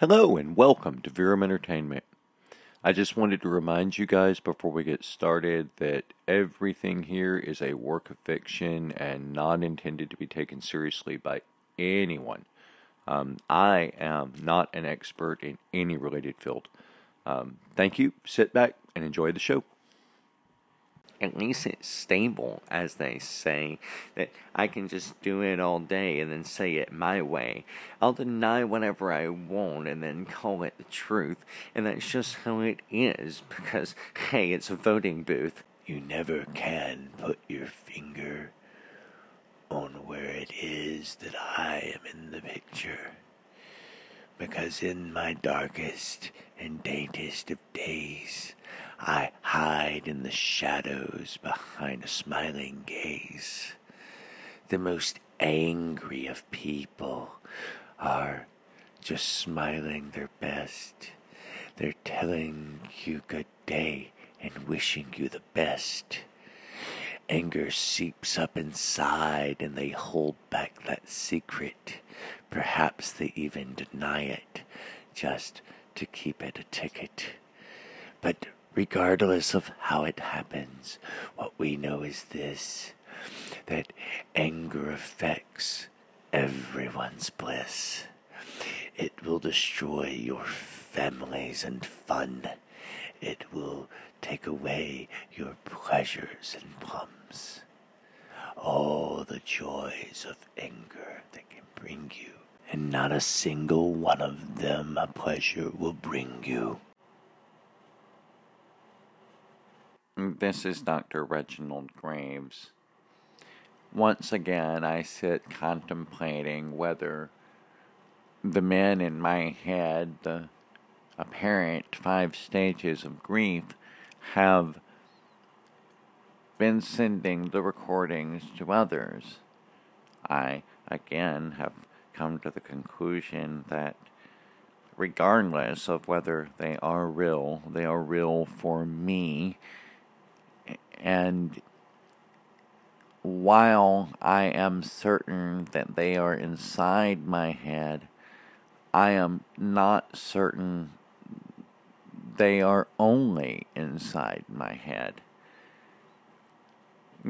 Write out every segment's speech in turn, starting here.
Hello and welcome to Virum Entertainment. I just wanted to remind you guys before we get started that everything here is a work of fiction and not intended to be taken seriously by anyone. Um, I am not an expert in any related field. Um, thank you, sit back, and enjoy the show at least it's stable, as they say, that I can just do it all day and then say it my way. I'll deny whatever I want and then call it the truth, and that's just how it is, because, hey, it's a voting booth. You never can put your finger on where it is that I am in the picture. Because in my darkest and daintest of days, I hide in the shadows behind a smiling gaze. The most angry of people are just smiling their best. They're telling you good day and wishing you the best. Anger seeps up inside and they hold back that secret. Perhaps they even deny it just to keep it a ticket. But regardless of how it happens, what we know is this that anger affects everyone's bliss. It will destroy your families and fun. It will take away your pleasures and plums. All the joys of anger that can bring you, and not a single one of them a pleasure will bring you. This is Dr. Reginald Graves. Once again, I sit contemplating whether the men in my head, the apparent five stages of grief, have been sending the recordings to others. I, again, have come to the conclusion that regardless of whether they are real, they are real for me and while I am certain that they are inside my head, I am not certain they are only inside my head.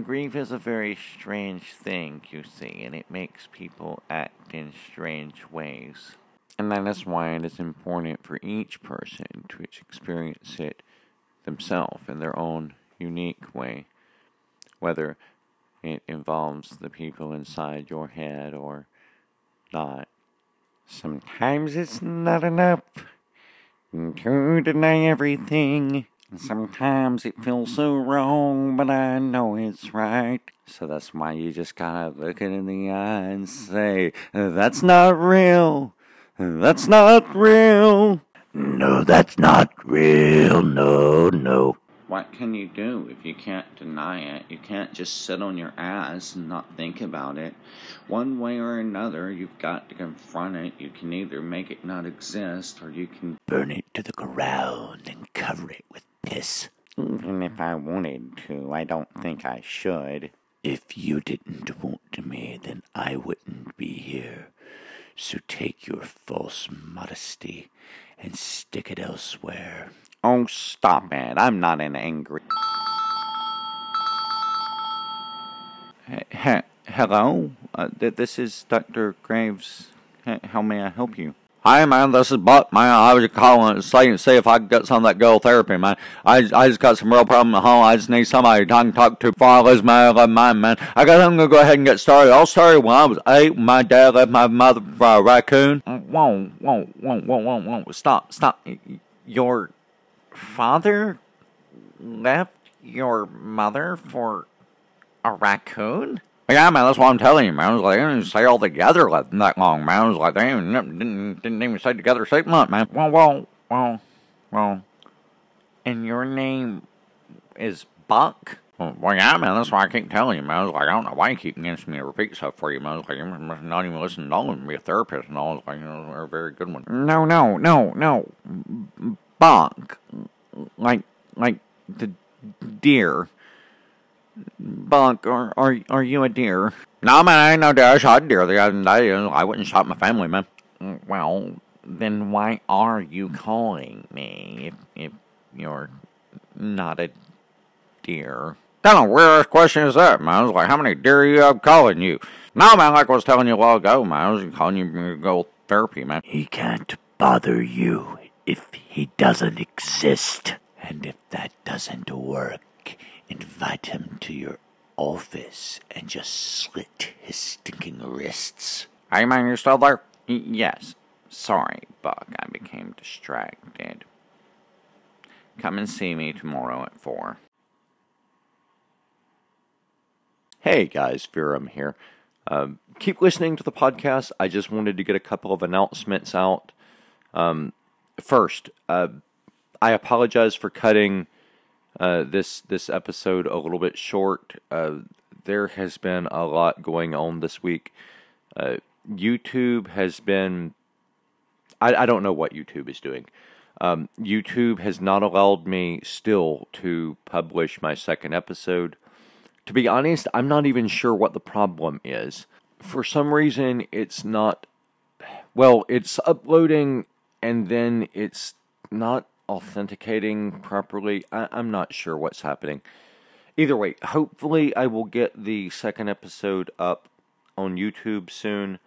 Grief is a very strange thing, you see, and it makes people act in strange ways. And that is why it is important for each person to experience it themselves in their own unique way, whether it involves the people inside your head or not. Sometimes it's not enough to deny everything. Sometimes it feels so wrong, but I know it's right. So that's why you just gotta look it in the eye and say, That's not real. That's not real. No, that's not real. No, no. What can you do if you can't deny it? You can't just sit on your ass and not think about it. One way or another, you've got to confront it. You can either make it not exist or you can burn it to the ground and cover it with piss. Even if I wanted to, I don't think I should. If you didn't want me, then I wouldn't be here. So take your false modesty and stick it elsewhere. Oh, stop it. I'm not an angry. He- hello? Uh, th- this is Dr. Graves. H- how may I help you? Hi, man. This is Buck, man. I was calling to say, see if I could get some of that girl therapy, man. I, I just got some real problem at home. I just need somebody I can talk to before I lose my love mind, man. I guess I'm going to go ahead and get started. I'll start when I was eight. My dad left my mother for a raccoon. Whoa, whoa, whoa, whoa, whoa, whoa. Stop, stop. Your father left your mother for a raccoon? Yeah, man, that's what I'm telling you, man. I was like, they didn't stay all together that long, man. I was like, they even, didn't, didn't even stay together six months, man. Well, well, well, well. And your name is Buck? Well, yeah, man, that's why I keep telling you, man. I was like, I don't know why you keep asking me to repeat stuff for you, man. I was like, you must not even listen to all of them be a therapist and all. I was like, you know, they're a very good one. No, no, no, no. Buck. Like, like the deer. Buck, are, are, are you a deer? No, man, I ain't no deer. I shot a deer the other day. I wouldn't shot my family, man. Well, then why are you calling me if, if you're not a deer? Kind of weird question is that, man? It's like, how many deer you have calling you? No, man, like I was telling you a while ago, man. I was calling you to go therapy, man. He can't bother you if he doesn't exist. And if that doesn't work, invite him to your office and just slit his stinking wrists. Hey, man, you still there? Y- yes. Sorry, Buck. I became distracted. Come and see me tomorrow at 4. Hey guys, Viram here. Um, keep listening to the podcast. I just wanted to get a couple of announcements out. Um, first, uh, I apologize for cutting uh, this this episode a little bit short. Uh, there has been a lot going on this week. Uh, YouTube has been. I, I don't know what YouTube is doing. Um, YouTube has not allowed me still to publish my second episode. To be honest, I'm not even sure what the problem is. For some reason, it's not. Well, it's uploading and then it's not authenticating properly. I, I'm not sure what's happening. Either way, hopefully, I will get the second episode up on YouTube soon.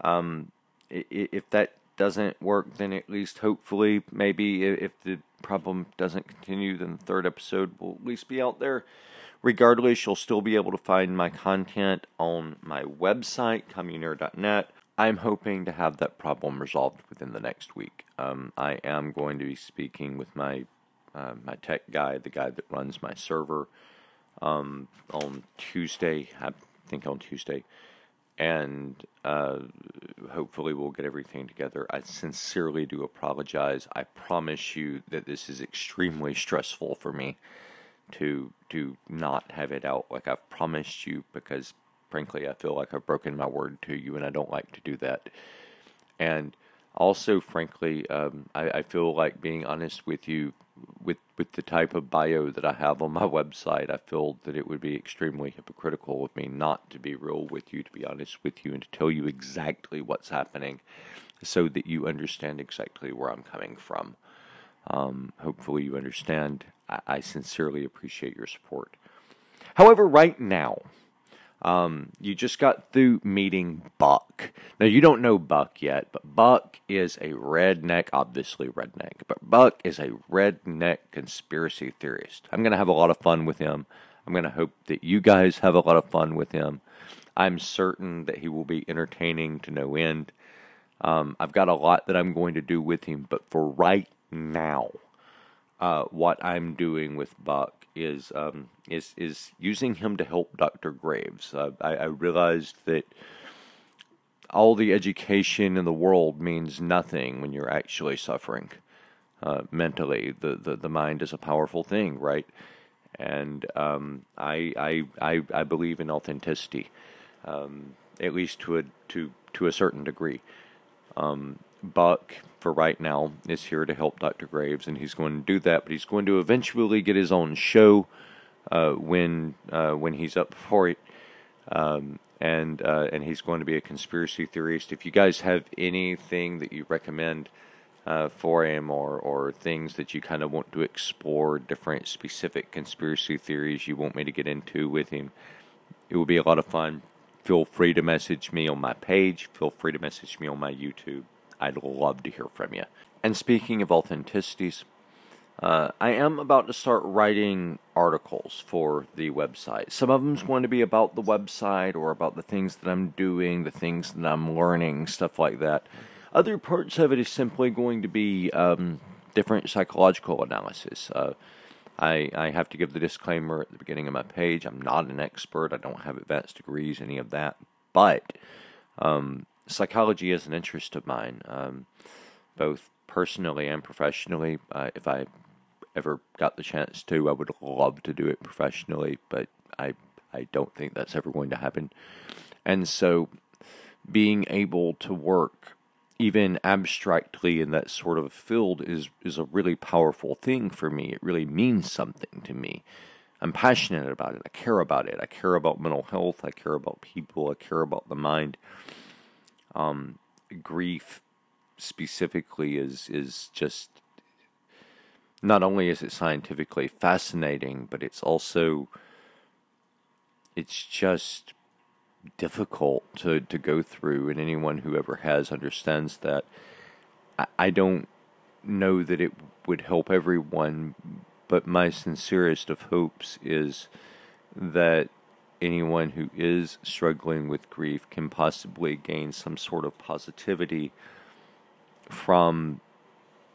Um, if that doesn't work, then at least hopefully, maybe if the problem doesn't continue, then the third episode will at least be out there. Regardless, you'll still be able to find my content on my website, communeer.net. I'm hoping to have that problem resolved within the next week. Um, I am going to be speaking with my uh, my tech guy, the guy that runs my server, um, on Tuesday. I think on Tuesday, and uh, hopefully we'll get everything together. I sincerely do apologize. I promise you that this is extremely stressful for me to to not have it out like I've promised you because frankly I feel like I've broken my word to you and I don't like to do that. And also frankly, um, I, I feel like being honest with you with with the type of bio that I have on my website, I feel that it would be extremely hypocritical of me not to be real with you, to be honest with you, and to tell you exactly what's happening, so that you understand exactly where I'm coming from. Um, hopefully, you understand. I, I sincerely appreciate your support. However, right now, um, you just got through meeting Buck. Now, you don't know Buck yet, but Buck is a redneck, obviously redneck, but Buck is a redneck conspiracy theorist. I'm going to have a lot of fun with him. I'm going to hope that you guys have a lot of fun with him. I'm certain that he will be entertaining to no end. Um, I've got a lot that I'm going to do with him, but for right now, uh, what I'm doing with Buck is um, is is using him to help Dr. Graves. Uh, I, I realized that all the education in the world means nothing when you're actually suffering uh, mentally. The, the the mind is a powerful thing, right? And um, I, I I I believe in authenticity, um, at least to a to to a certain degree. Um, Buck, for right now, is here to help Dr. Graves, and he's going to do that. But he's going to eventually get his own show uh, when uh, when he's up for it, um, and uh, and he's going to be a conspiracy theorist. If you guys have anything that you recommend uh, for him, or or things that you kind of want to explore, different specific conspiracy theories you want me to get into with him, it will be a lot of fun. Feel free to message me on my page. Feel free to message me on my YouTube. I'd love to hear from you. And speaking of authenticities, uh, I am about to start writing articles for the website. Some of them's going to be about the website or about the things that I'm doing, the things that I'm learning, stuff like that. Other parts of it is simply going to be um, different psychological analysis. Uh, I, I have to give the disclaimer at the beginning of my page. I'm not an expert. I don't have advanced degrees, any of that. But um, psychology is an interest of mine, um, both personally and professionally. Uh, if I ever got the chance to, I would love to do it professionally, but I I don't think that's ever going to happen. And so, being able to work even abstractly in that sort of field is is a really powerful thing for me. It really means something to me. I'm passionate about it. I care about it. I care about mental health. I care about people. I care about the mind. Um, grief, specifically is is just not only is it scientifically fascinating, but it's also it's just difficult to, to go through, and anyone who ever has understands that. I, I don't know that it would help everyone, but my sincerest of hopes is that anyone who is struggling with grief can possibly gain some sort of positivity from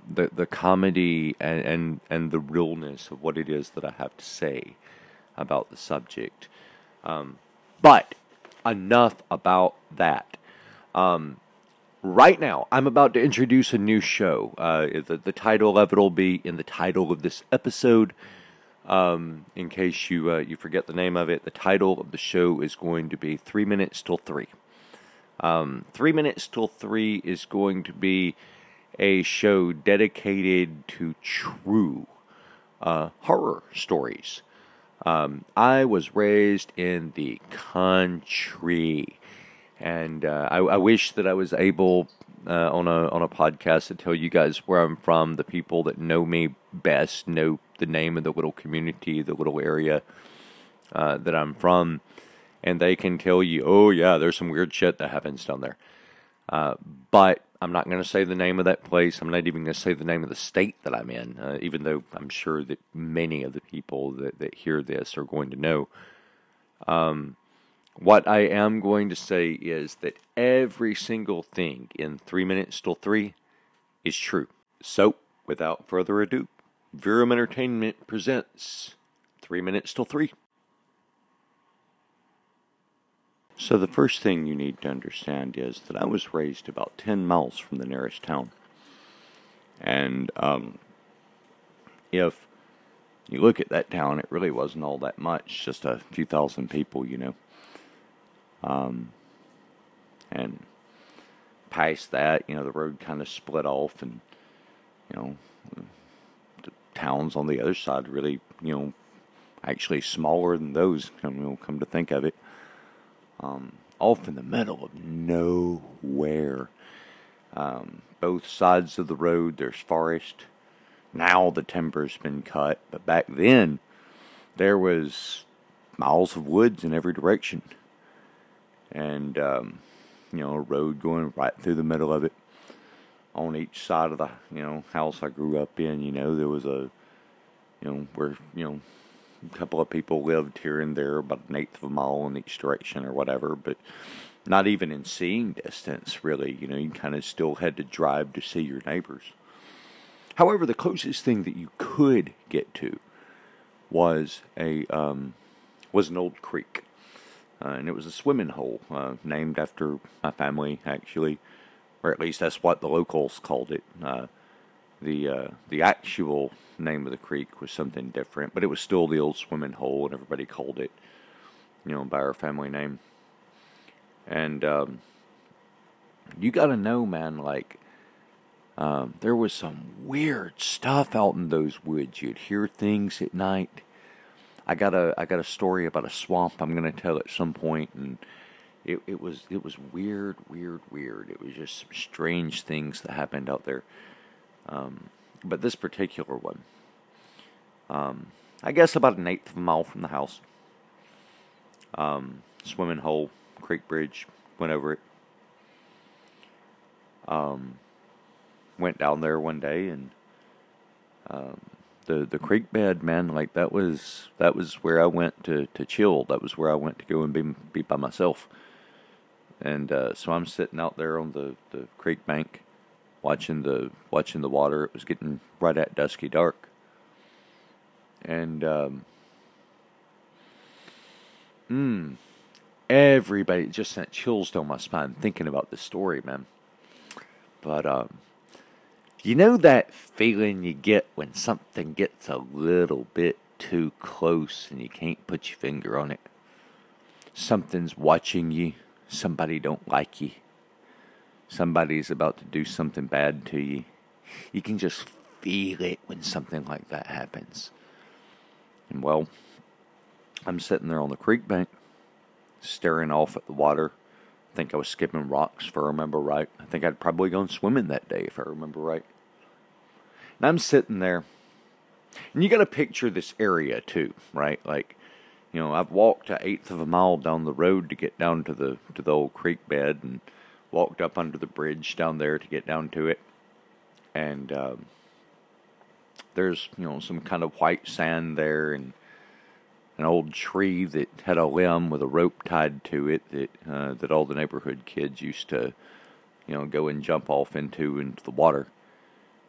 the the comedy and, and and the realness of what it is that I have to say about the subject. Um, but enough about that. Um, right now, I'm about to introduce a new show. Uh, the, the title of it will be in the title of this episode. Um, in case you uh, you forget the name of it, the title of the show is going to be Three Minutes Till Three. Um, Three Minutes Till Three is going to be a show dedicated to true uh, horror stories. Um, I was raised in the country, and uh, I, I, wish that I was able uh, on a on a podcast to tell you guys where I'm from. The people that know me best know the name of the little community, the little area uh, that I'm from, and they can tell you, "Oh yeah, there's some weird shit that happens down there." Uh, but I'm not going to say the name of that place. I'm not even going to say the name of the state that I'm in, uh, even though I'm sure that many of the people that, that hear this are going to know. Um, what I am going to say is that every single thing in Three Minutes Till Three is true. So, without further ado, Virum Entertainment presents Three Minutes Till Three. So, the first thing you need to understand is that I was raised about 10 miles from the nearest town. And um, if you look at that town, it really wasn't all that much, just a few thousand people, you know. Um, and past that, you know, the road kind of split off, and, you know, towns on the other side really, you know, actually smaller than those, you know, come to think of it um, off in the middle of nowhere. Um, both sides of the road, there's forest. Now the timber's been cut, but back then there was miles of woods in every direction, and um, you know a road going right through the middle of it. On each side of the you know house I grew up in, you know there was a you know where you know a couple of people lived here and there, about an eighth of a mile in each direction or whatever, but not even in seeing distance, really. You know, you kind of still had to drive to see your neighbors. However, the closest thing that you could get to was a um, was an old creek, uh, and it was a swimming hole uh, named after my family, actually, or at least that's what the locals called it. Uh, the uh, the actual name of the creek was something different, but it was still the old swimming hole, and everybody called it, you know, by our family name. And um, you got to know, man, like um, there was some weird stuff out in those woods. You'd hear things at night. I got a I got a story about a swamp I'm gonna tell at some point, and it it was it was weird, weird, weird. It was just some strange things that happened out there. Um, but this particular one, um, I guess about an eighth of a mile from the house. Um, swimming hole, creek bridge, went over it. Um, went down there one day and um, the the creek bed, man, like that was that was where I went to to chill. That was where I went to go and be be by myself. And uh, so I'm sitting out there on the the creek bank, watching the watching the water. It was getting right at dusky dark, and um, mm, everybody just sent chills down my spine thinking about this story, man. But um, you know that feeling you get when something gets a little bit too close and you can't put your finger on it. Something's watching you. Somebody don't like you somebody's about to do something bad to you. You can just feel it when something like that happens. And well, I'm sitting there on the creek bank, staring off at the water, I think I was skipping rocks, if I remember right. I think I'd probably gone swimming that day, if I remember right. And I'm sitting there, and you got to picture this area too, right? Like, you know, I've walked an eighth of a mile down the road to get down to the to the old creek bed, and walked up under the bridge down there to get down to it, and um, there's you know some kind of white sand there, and an old tree that had a limb with a rope tied to it that uh, that all the neighborhood kids used to, you know, go and jump off into into the water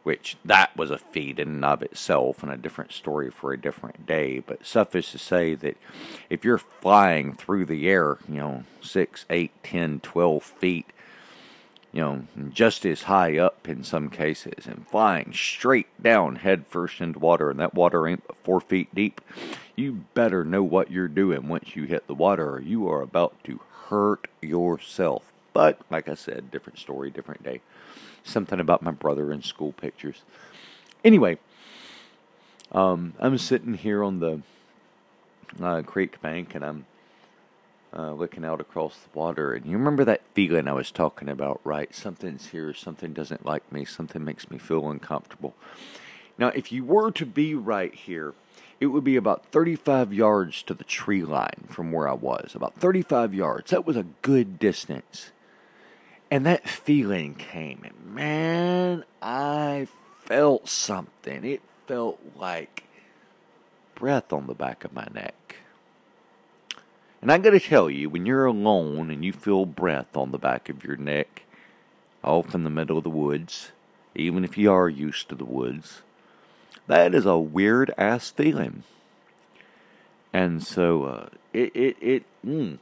which that was a feat in and of itself and a different story for a different day. But suffice to say that if you're flying through the air, you know, six, eight, ten, twelve feet, you know, just as high up in some cases, and flying straight down head first into water, and that water ain't but four feet deep, you better know what you're doing once you hit the water, or you are about to hurt yourself. But, like I said, different story, different day something about my brother in school pictures. Anyway, um, I'm sitting here on the uh, creek bank and I'm uh, looking out across the water. And you remember that feeling I was talking about, right? Something's here, something doesn't like me, something makes me feel uncomfortable. Now, if you were to be right here, it would be about 35 yards to the tree line from where I was. About 35 yards. That was a good distance. And that feeling came, man, I felt something. It felt like breath on the back of my neck. And I gotta tell you, when you're alone and you feel breath on the back of your neck, off in the middle of the woods, even if you are used to the woods, that is a weird ass feeling. And so, uh, it, it, it, mm,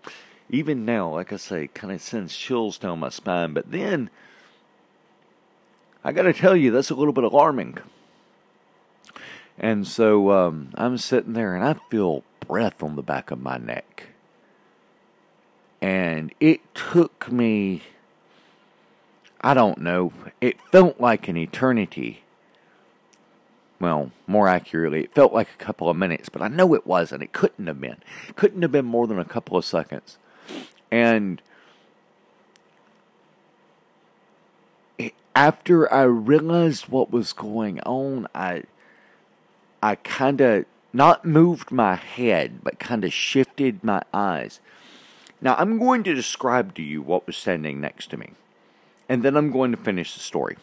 even now, like I say, kind of sends chills down my spine. But then, I got to tell you, that's a little bit alarming. And so um, I'm sitting there and I feel breath on the back of my neck. And it took me, I don't know, it felt like an eternity. Well, more accurately, it felt like a couple of minutes, but I know it wasn't. It couldn't have been. It couldn't have been more than a couple of seconds. And after I realized what was going on, I I kind of not moved my head, but kind of shifted my eyes. Now, I'm going to describe to you what was standing next to me, and then I'm going to finish the story.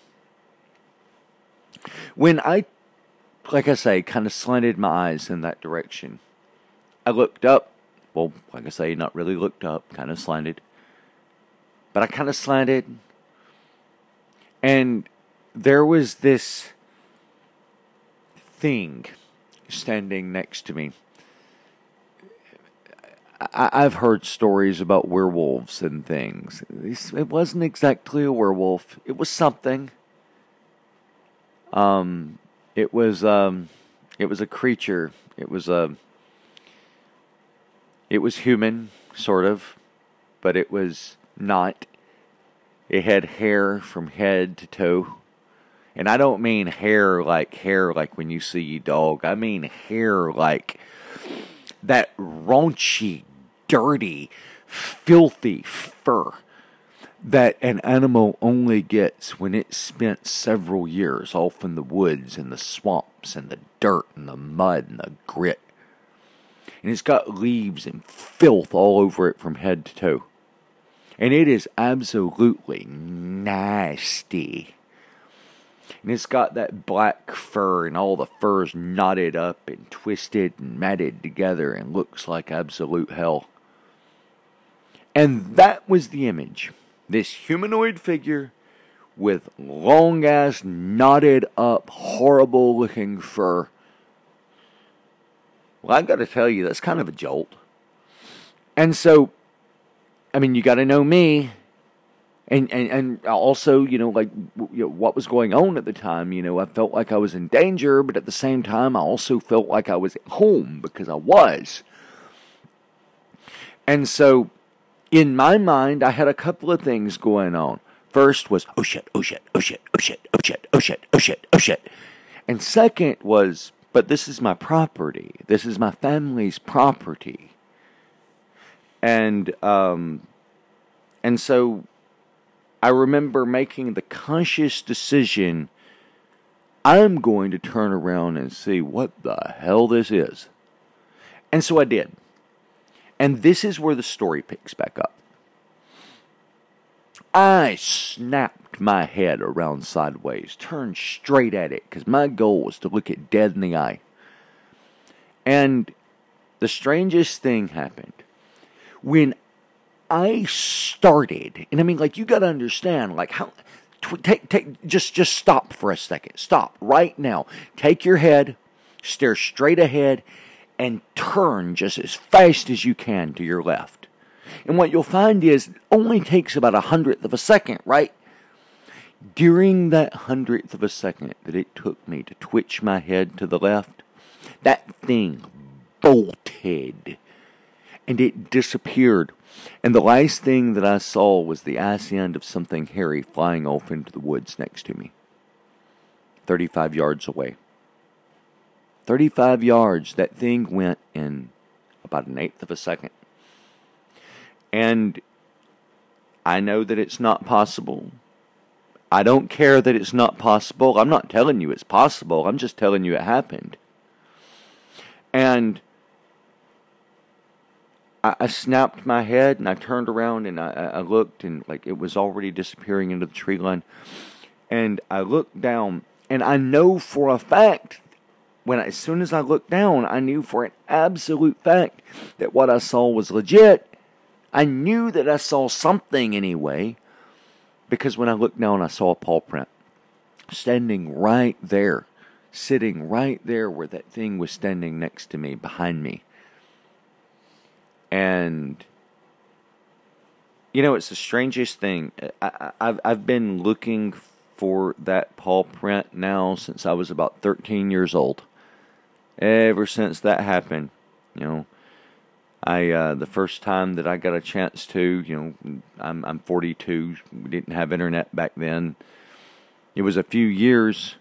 When I, like I say, kind of slanted my eyes in that direction, I looked up well, like I say, not really looked up, kind of slanted. But I kind of slanted. And there was this thing standing next to me. I, have heard stories about werewolves and things. It wasn't exactly a werewolf. It was something. Um, it was um, it was a creature. It was a it was human, sort of, but it was not. It had hair from head to toe. And I don't mean hair like hair like when you see a dog. I mean hair like that raunchy, dirty, filthy fur that an animal only gets when it's spent several years off in the woods and the swamps and the dirt and the mud and the grit and it's got leaves and filth all over it from head to toe. And it is absolutely nasty. And it's got that black fur, and all the fur's knotted up and twisted and matted together and looks like absolute hell. And that was the image. This humanoid figure with long ass, knotted up, horrible looking fur well, I've got to tell you, that's kind of a jolt. And so, I mean, you got to know me. And, and and also, you know, like you know, what was going on at the time. You know, I felt like I was in danger, but at the same time, I also felt like I was at home because I was. And so, in my mind, I had a couple of things going on. First was, oh shit, oh shit, oh shit, oh shit, oh shit, oh shit, oh shit, oh shit. And second was, but this is my property. This is my family's property. And um, And so I remember making the conscious decision I'm going to turn around and see what the hell this is. And so I did. And this is where the story picks back up. I snapped my head around sideways, turned straight at it, because my goal was to look it dead in the eye. And the strangest thing happened. When I started, and I mean, like, you got to understand, like, how. Take, take, just, just stop for a second. Stop right now. Take your head, stare straight ahead, and turn just as fast as you can to your left. And what you'll find is it only takes about a hundredth of a second, right? During that hundredth of a second that it took me to twitch my head to the left, that thing bolted and it disappeared. And the last thing that I saw was the ass end of something hairy flying off into the woods next to me, 35 yards away. 35 yards, that thing went in about an eighth of a second. And I know that it's not possible. I don't care that it's not possible. I'm not telling you it's possible. I'm just telling you it happened. And I, I snapped my head and I turned around and I, I looked and like it was already disappearing into the tree line. And I looked down and I know for a fact when I, as soon as I looked down, I knew for an absolute fact that what I saw was legit. I knew that I saw something anyway, because when I looked down, I saw a paw print standing right there, sitting right there where that thing was standing next to me, behind me. And you know, it's the strangest thing. I, have I've been looking for that paw print now since I was about 13 years old. Ever since that happened, you know, I uh, the first time that I got a chance to, you know, I'm I'm 42. We didn't have internet back then. It was a few years.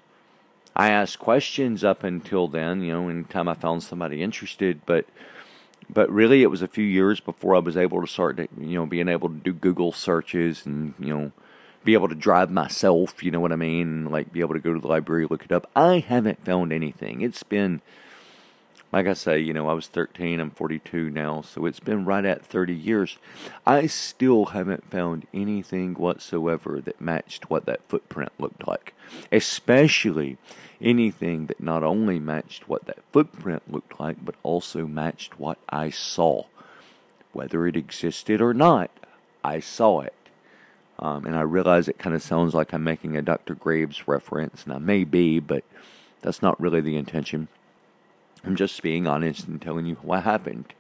I asked questions up until then, you know, anytime I found somebody interested, but but really it was a few years before I was able to start, to, you know, being able to do Google searches and you know, be able to drive myself. You know what I mean? Like be able to go to the library, look it up. I haven't found anything. It's been like I say, you know, I was 13, I'm 42 now, so it's been right at 30 years. I still haven't found anything whatsoever that matched what that footprint looked like, especially anything that not only matched what that footprint looked like, but also matched what I saw. Whether it existed or not, I saw it. Um, and I realize it kind of sounds like I'm making a Dr. Graves reference, and I may be, but that's not really the intention. I'm just being honest and telling you what happened.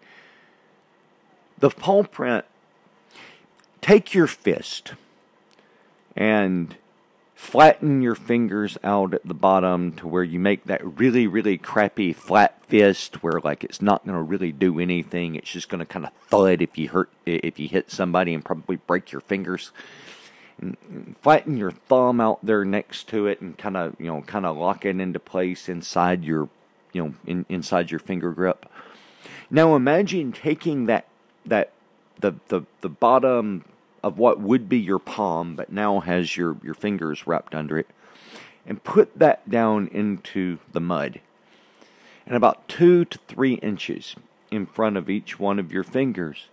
The paw print, take your fist and flatten your fingers out at the bottom to where you make that really, really crappy flat fist where like it's not to really do anything. It's just going to kind of thud if you hurt, if you hit somebody and probably break your fingers. And flatten your thumb out there next to it and kind of, you know, kind of lock it into place inside your you know, in, inside your finger grip. Now imagine taking that that the the the bottom of what would be your palm, but now has your your fingers wrapped under it, and put that down into the mud. And about two to three inches in front of each one of your fingers,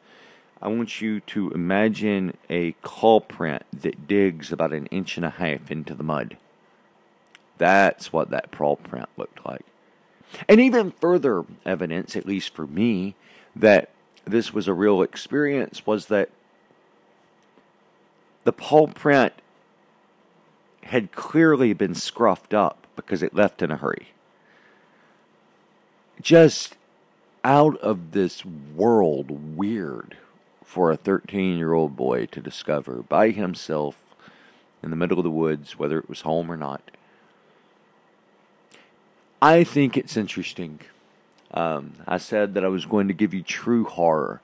I want you to imagine a claw print that digs about an inch and a half into the mud. That's what that paw print looked like. And even further evidence, at least for me, that this was a real experience was that the paw print had clearly been scruffed up because it left in a hurry. Just out of this world weird for a 13 year old boy to discover by himself in the middle of the woods, whether it was home or not. I think it's interesting. Um, I said that I was going to give you true horror.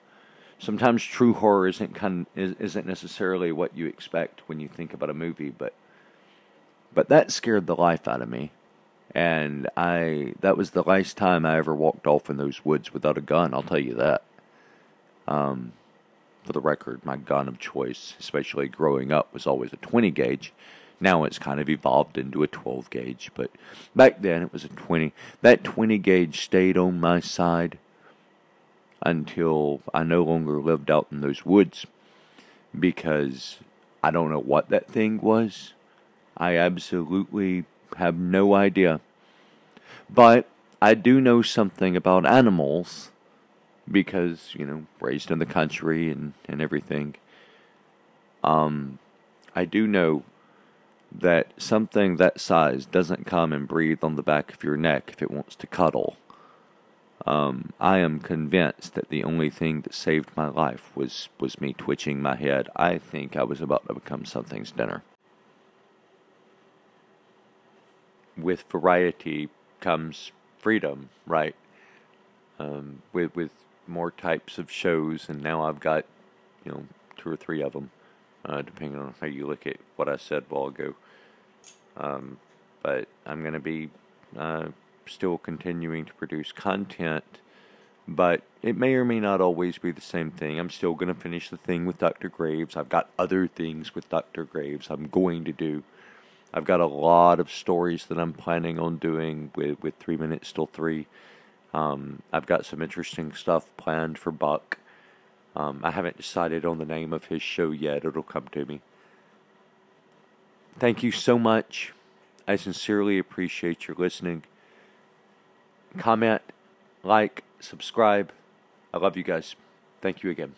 Sometimes true horror isn't kind of, isn't necessarily what you expect when you think about a movie, but but that scared the life out of me, and I that was the last time I ever walked off in those woods without a gun. I'll tell you that. Um, for the record, my gun of choice, especially growing up, was always a 20 gauge. Now it's kind of evolved into a 12 gauge, but back then it was a 20. That 20 gauge stayed on my side until I no longer lived out in those woods because I don't know what that thing was. I absolutely have no idea. But I do know something about animals because, you know, raised in the country and, and everything. Um, I do know that something that size doesn't come and breathe on the back of your neck if it wants to cuddle. Um, I am convinced that the only thing that saved my life was, was me twitching my head. I think I was about to become something's dinner. With variety comes freedom, right? Um, with with more types of shows, and now I've got, you know, two or three of them, uh, depending on how you look at what I said a while ago. Um, but I'm going to be uh, still continuing to produce content, but it may or may not always be the same thing. I'm still going to finish the thing with Dr. Graves. I've got other things with Dr. Graves I'm going to do. I've got a lot of stories that I'm planning on doing with, with Three Minutes Till Three. Um, I've got some interesting stuff planned for Buck. Um, I haven't decided on the name of his show yet. It'll come to me. Thank you so much. I sincerely appreciate your listening. Comment, like, subscribe. I love you guys. Thank you again.